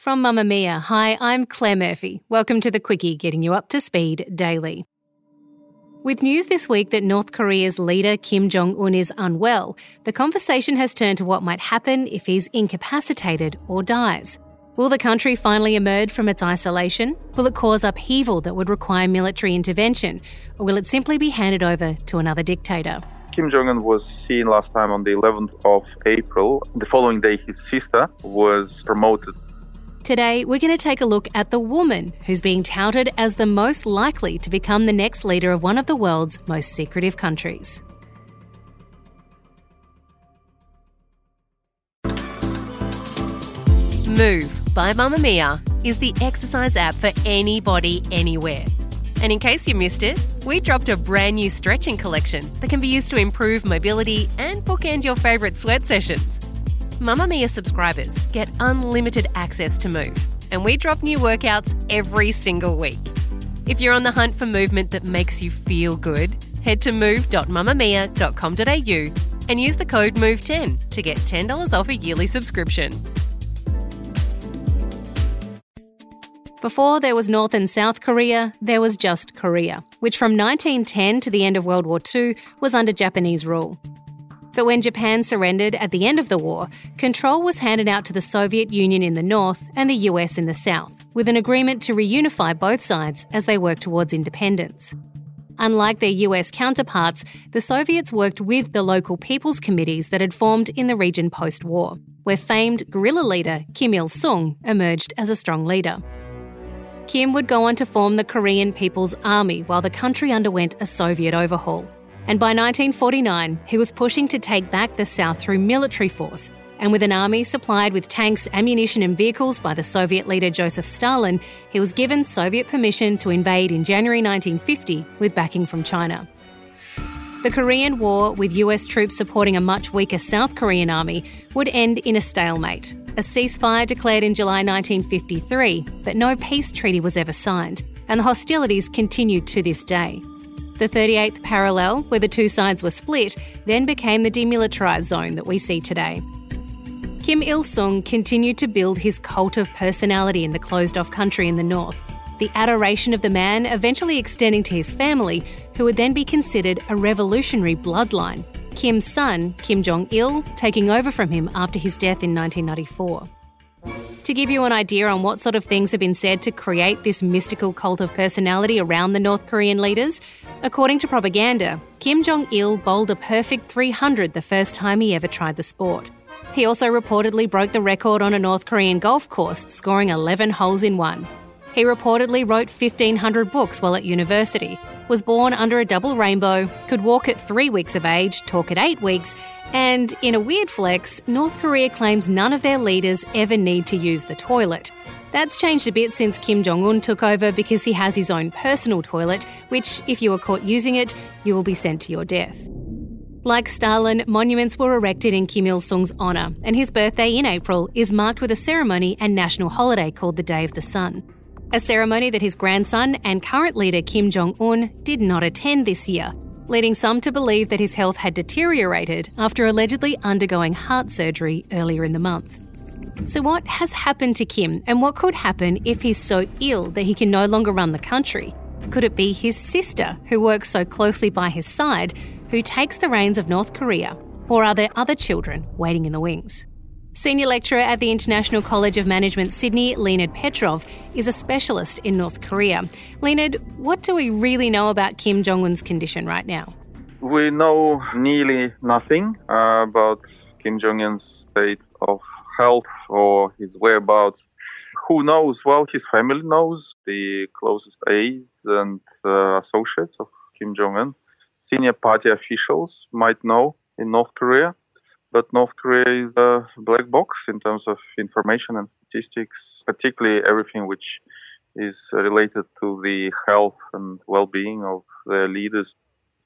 From Mamamia, hi, I'm Claire Murphy. Welcome to the Quicky, getting you up to speed daily. With news this week that North Korea's leader Kim Jong un is unwell, the conversation has turned to what might happen if he's incapacitated or dies. Will the country finally emerge from its isolation? Will it cause upheaval that would require military intervention? Or will it simply be handed over to another dictator? Kim Jong un was seen last time on the 11th of April. The following day, his sister was promoted Today, we're going to take a look at the woman who's being touted as the most likely to become the next leader of one of the world's most secretive countries. Move by Mamamia is the exercise app for anybody, anywhere. And in case you missed it, we dropped a brand new stretching collection that can be used to improve mobility and bookend your favourite sweat sessions. Mamamia subscribers get unlimited access to Move, and we drop new workouts every single week. If you're on the hunt for movement that makes you feel good, head to move.mamamia.com.au and use the code MOVE10 to get $10 off a yearly subscription. Before there was North and South Korea, there was just Korea, which from 1910 to the end of World War II was under Japanese rule. But when Japan surrendered at the end of the war, control was handed out to the Soviet Union in the north and the US in the south, with an agreement to reunify both sides as they worked towards independence. Unlike their US counterparts, the Soviets worked with the local people's committees that had formed in the region post war, where famed guerrilla leader Kim Il sung emerged as a strong leader. Kim would go on to form the Korean People's Army while the country underwent a Soviet overhaul and by 1949, he was pushing to take back the South through military force. And with an army supplied with tanks, ammunition, and vehicles by the Soviet leader Joseph Stalin, he was given Soviet permission to invade in January 1950 with backing from China. The Korean War, with US troops supporting a much weaker South Korean army, would end in a stalemate. A ceasefire declared in July 1953, but no peace treaty was ever signed, and the hostilities continued to this day. The 38th parallel, where the two sides were split, then became the demilitarised zone that we see today. Kim Il sung continued to build his cult of personality in the closed off country in the north, the adoration of the man eventually extending to his family, who would then be considered a revolutionary bloodline. Kim's son, Kim Jong il, taking over from him after his death in 1994. To give you an idea on what sort of things have been said to create this mystical cult of personality around the North Korean leaders, according to propaganda, Kim Jong il bowled a perfect 300 the first time he ever tried the sport. He also reportedly broke the record on a North Korean golf course, scoring 11 holes in one. He reportedly wrote 1,500 books while at university, was born under a double rainbow, could walk at three weeks of age, talk at eight weeks, and in a weird flex, North Korea claims none of their leaders ever need to use the toilet. That's changed a bit since Kim Jong un took over because he has his own personal toilet, which, if you are caught using it, you will be sent to your death. Like Stalin, monuments were erected in Kim Il sung's honour, and his birthday in April is marked with a ceremony and national holiday called the Day of the Sun. A ceremony that his grandson and current leader Kim Jong un did not attend this year, leading some to believe that his health had deteriorated after allegedly undergoing heart surgery earlier in the month. So, what has happened to Kim, and what could happen if he's so ill that he can no longer run the country? Could it be his sister, who works so closely by his side, who takes the reins of North Korea? Or are there other children waiting in the wings? Senior lecturer at the International College of Management Sydney, Leonid Petrov, is a specialist in North Korea. Leonid, what do we really know about Kim Jong un's condition right now? We know nearly nothing uh, about Kim Jong un's state of health or his whereabouts. Who knows? Well, his family knows, the closest aides and uh, associates of Kim Jong un. Senior party officials might know in North Korea But North Korea is a black box in terms of information and statistics, particularly everything which is related to the health and well-being of their leaders.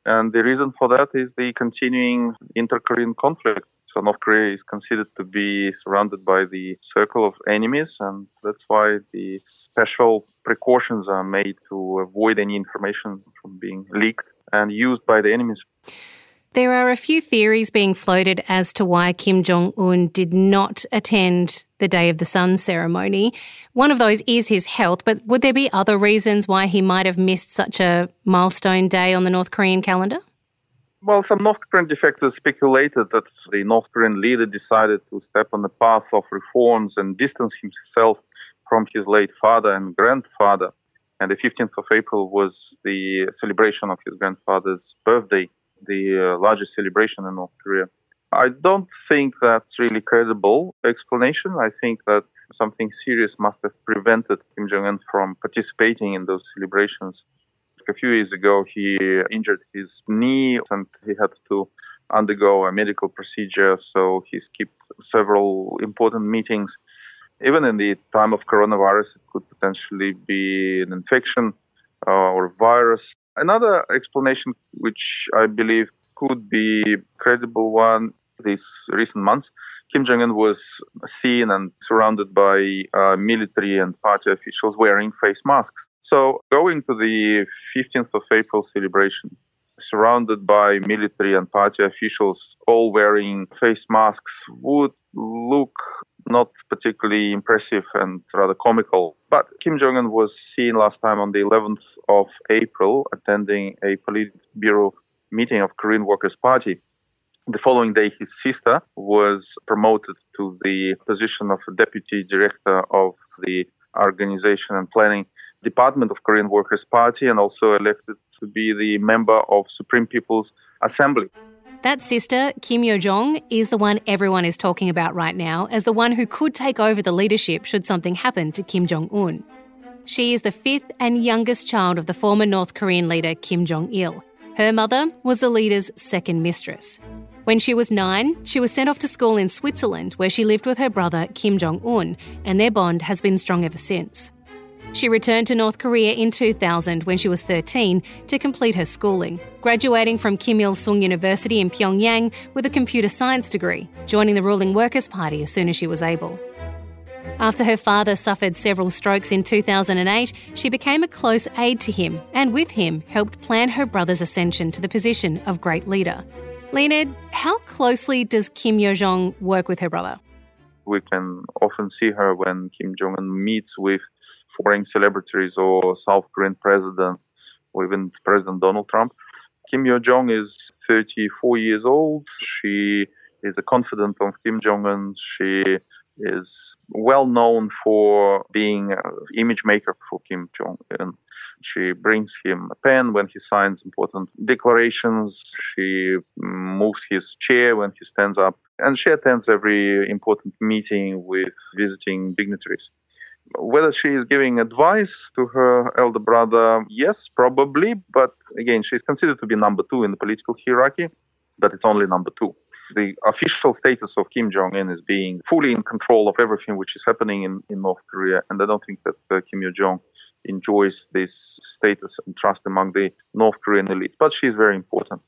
And the reason for that is the continuing inter-Korean conflict. So North Korea is considered to be surrounded by the circle of enemies, and that's why the special precautions are made to avoid any information from being leaked and used by the enemies. There are a few theories being floated as to why Kim Jong un did not attend the Day of the Sun ceremony. One of those is his health, but would there be other reasons why he might have missed such a milestone day on the North Korean calendar? Well, some North Korean defectors speculated that the North Korean leader decided to step on the path of reforms and distance himself from his late father and grandfather. And the 15th of April was the celebration of his grandfather's birthday the uh, largest celebration in North Korea. I don't think that's really credible explanation. I think that something serious must have prevented Kim Jong Un from participating in those celebrations. A few years ago, he injured his knee and he had to undergo a medical procedure, so he skipped several important meetings. Even in the time of coronavirus, it could potentially be an infection uh, or virus. Another explanation, which I believe could be credible one, these recent months, Kim Jong Un was seen and surrounded by uh, military and party officials wearing face masks. So, going to the 15th of April celebration, surrounded by military and party officials all wearing face masks, would look not particularly impressive and rather comical. But Kim Jong un was seen last time on the 11th of April attending a Politburo meeting of Korean Workers' Party. The following day, his sister was promoted to the position of deputy director of the organization and planning department of Korean Workers' Party and also elected to be the member of Supreme People's Assembly. That sister, Kim Yo Jong, is the one everyone is talking about right now as the one who could take over the leadership should something happen to Kim Jong un. She is the fifth and youngest child of the former North Korean leader Kim Jong il. Her mother was the leader's second mistress. When she was nine, she was sent off to school in Switzerland, where she lived with her brother Kim Jong un, and their bond has been strong ever since. She returned to North Korea in 2000 when she was 13 to complete her schooling, graduating from Kim Il sung University in Pyongyang with a computer science degree, joining the ruling Workers' Party as soon as she was able. After her father suffered several strokes in 2008, she became a close aide to him and with him helped plan her brother's ascension to the position of great leader. Leonid, how closely does Kim Yo Jong work with her brother? We can often see her when Kim Jong un meets with foreign celebrities or South Korean president or even President Donald Trump. Kim Yo Jong is 34 years old. She is a confidant of Kim Jong Un. She is well known for being an image maker for Kim Jong Un. She brings him a pen when he signs important declarations. She moves his chair when he stands up. And she attends every important meeting with visiting dignitaries. Whether she is giving advice to her elder brother, yes, probably. But again, she is considered to be number two in the political hierarchy, but it's only number two. The official status of Kim Jong un is being fully in control of everything which is happening in, in North Korea. And I don't think that uh, Kim Yo Jong enjoys this status and trust among the North Korean elites, but she's very important.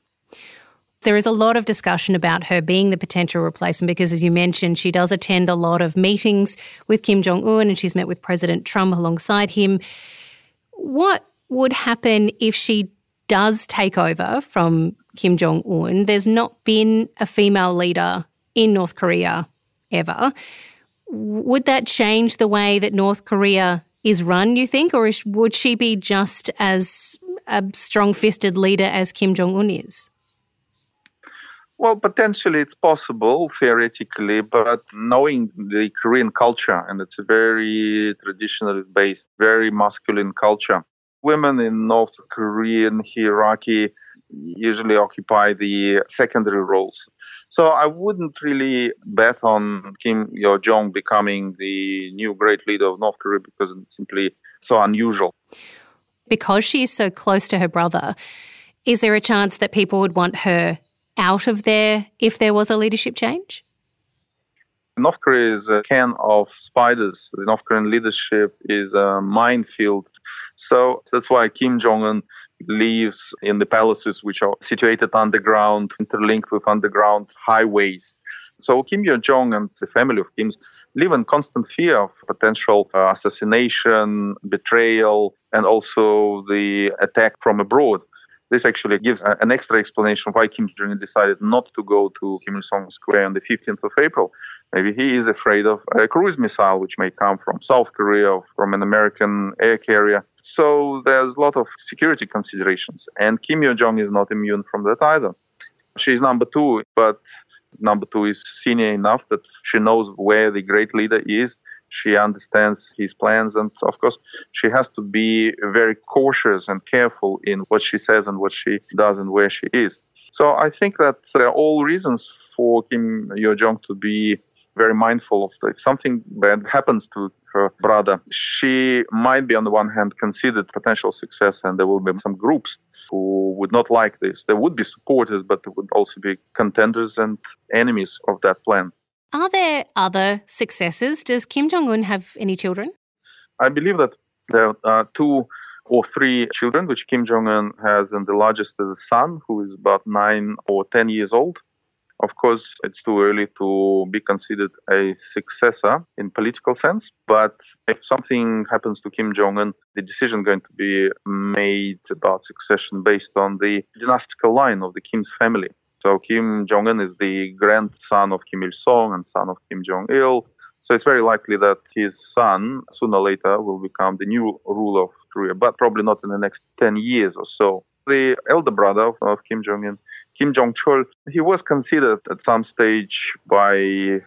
There is a lot of discussion about her being the potential replacement because, as you mentioned, she does attend a lot of meetings with Kim Jong un and she's met with President Trump alongside him. What would happen if she does take over from Kim Jong un? There's not been a female leader in North Korea ever. Would that change the way that North Korea is run, you think, or would she be just as a strong fisted leader as Kim Jong un is? Well, potentially it's possible, theoretically, but knowing the Korean culture, and it's a very traditionalist based, very masculine culture, women in North Korean hierarchy usually occupy the secondary roles. So I wouldn't really bet on Kim Yo Jong becoming the new great leader of North Korea because it's simply so unusual. Because she is so close to her brother, is there a chance that people would want her out of there if there was a leadership change? North Korea is a can of spiders. The North Korean leadership is a minefield. So that's why Kim Jong un lives in the palaces which are situated underground, interlinked with underground highways. So Kim Yo Jong and the family of Kims live in constant fear of potential uh, assassination, betrayal, and also the attack from abroad. This actually gives a, an extra explanation why Kim Jong Un decided not to go to Kim Il Sung Square on the 15th of April. Maybe he is afraid of a cruise missile which may come from South Korea or from an American air carrier. So there's a lot of security considerations, and Kim Yo Jong is not immune from that either. She's number two, but number two is senior enough that she knows where the great leader is. She understands his plans, and of course, she has to be very cautious and careful in what she says and what she does and where she is. So I think that there are all reasons for Kim Yo Jong to be very mindful of if something bad happens to her brother, she might be on the one hand considered potential success, and there will be some groups who would not like this. There would be supporters, but there would also be contenders and enemies of that plan. Are there other successors? Does Kim Jong Un have any children? I believe that there are two or three children, which Kim Jong Un has, and the largest is a son who is about nine or ten years old. Of course, it's too early to be considered a successor in political sense, but if something happens to Kim Jong Un, the decision going to be made about succession based on the dynastical line of the Kim's family. So Kim Jong Un is the grandson of Kim Il Sung and son of Kim Jong Il. So it's very likely that his son, sooner or later, will become the new ruler of Korea, but probably not in the next 10 years or so. The elder brother of Kim Jong Un Kim Jong Chol, he was considered at some stage by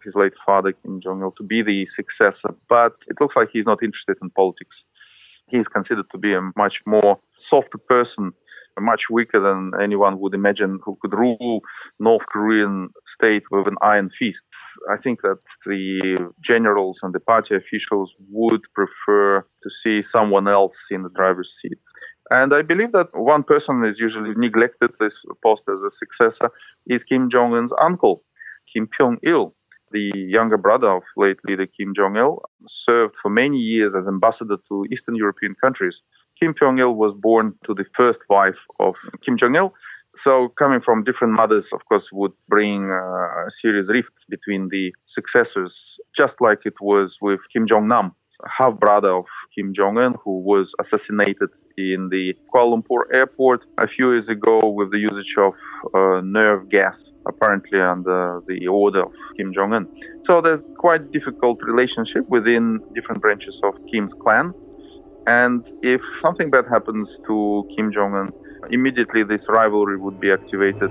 his late father, Kim Jong il, to be the successor, but it looks like he's not interested in politics. He is considered to be a much more softer person, much weaker than anyone would imagine who could rule North Korean state with an iron fist. I think that the generals and the party officials would prefer to see someone else in the driver's seat. And I believe that one person is usually neglected this post as a successor is Kim Jong Un's uncle, Kim Pyong Il. The younger brother of late leader Kim Jong il served for many years as ambassador to Eastern European countries. Kim Jong il was born to the first wife of Kim Jong il. So, coming from different mothers, of course, would bring uh, a serious rift between the successors, just like it was with Kim Jong Nam half brother of Kim Jong un, who was assassinated in the Kuala Lumpur airport a few years ago with the usage of uh, nerve gas, apparently under the order of Kim Jong un. So there's quite difficult relationship within different branches of Kim's clan. And if something bad happens to Kim Jong un, immediately this rivalry would be activated.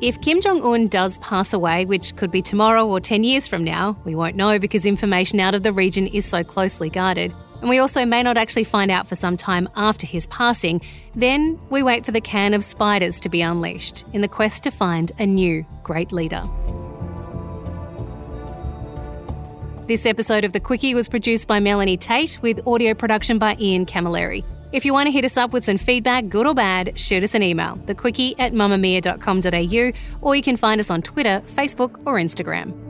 If Kim Jong un does pass away, which could be tomorrow or 10 years from now, we won't know because information out of the region is so closely guarded. And we also may not actually find out for some time after his passing. Then we wait for the can of spiders to be unleashed in the quest to find a new great leader. This episode of The Quicky was produced by Melanie Tait with audio production by Ian Camilleri. If you want to hit us up with some feedback, good or bad, shoot us an email, thequicky at mamamia.com.au, or you can find us on Twitter, Facebook, or Instagram.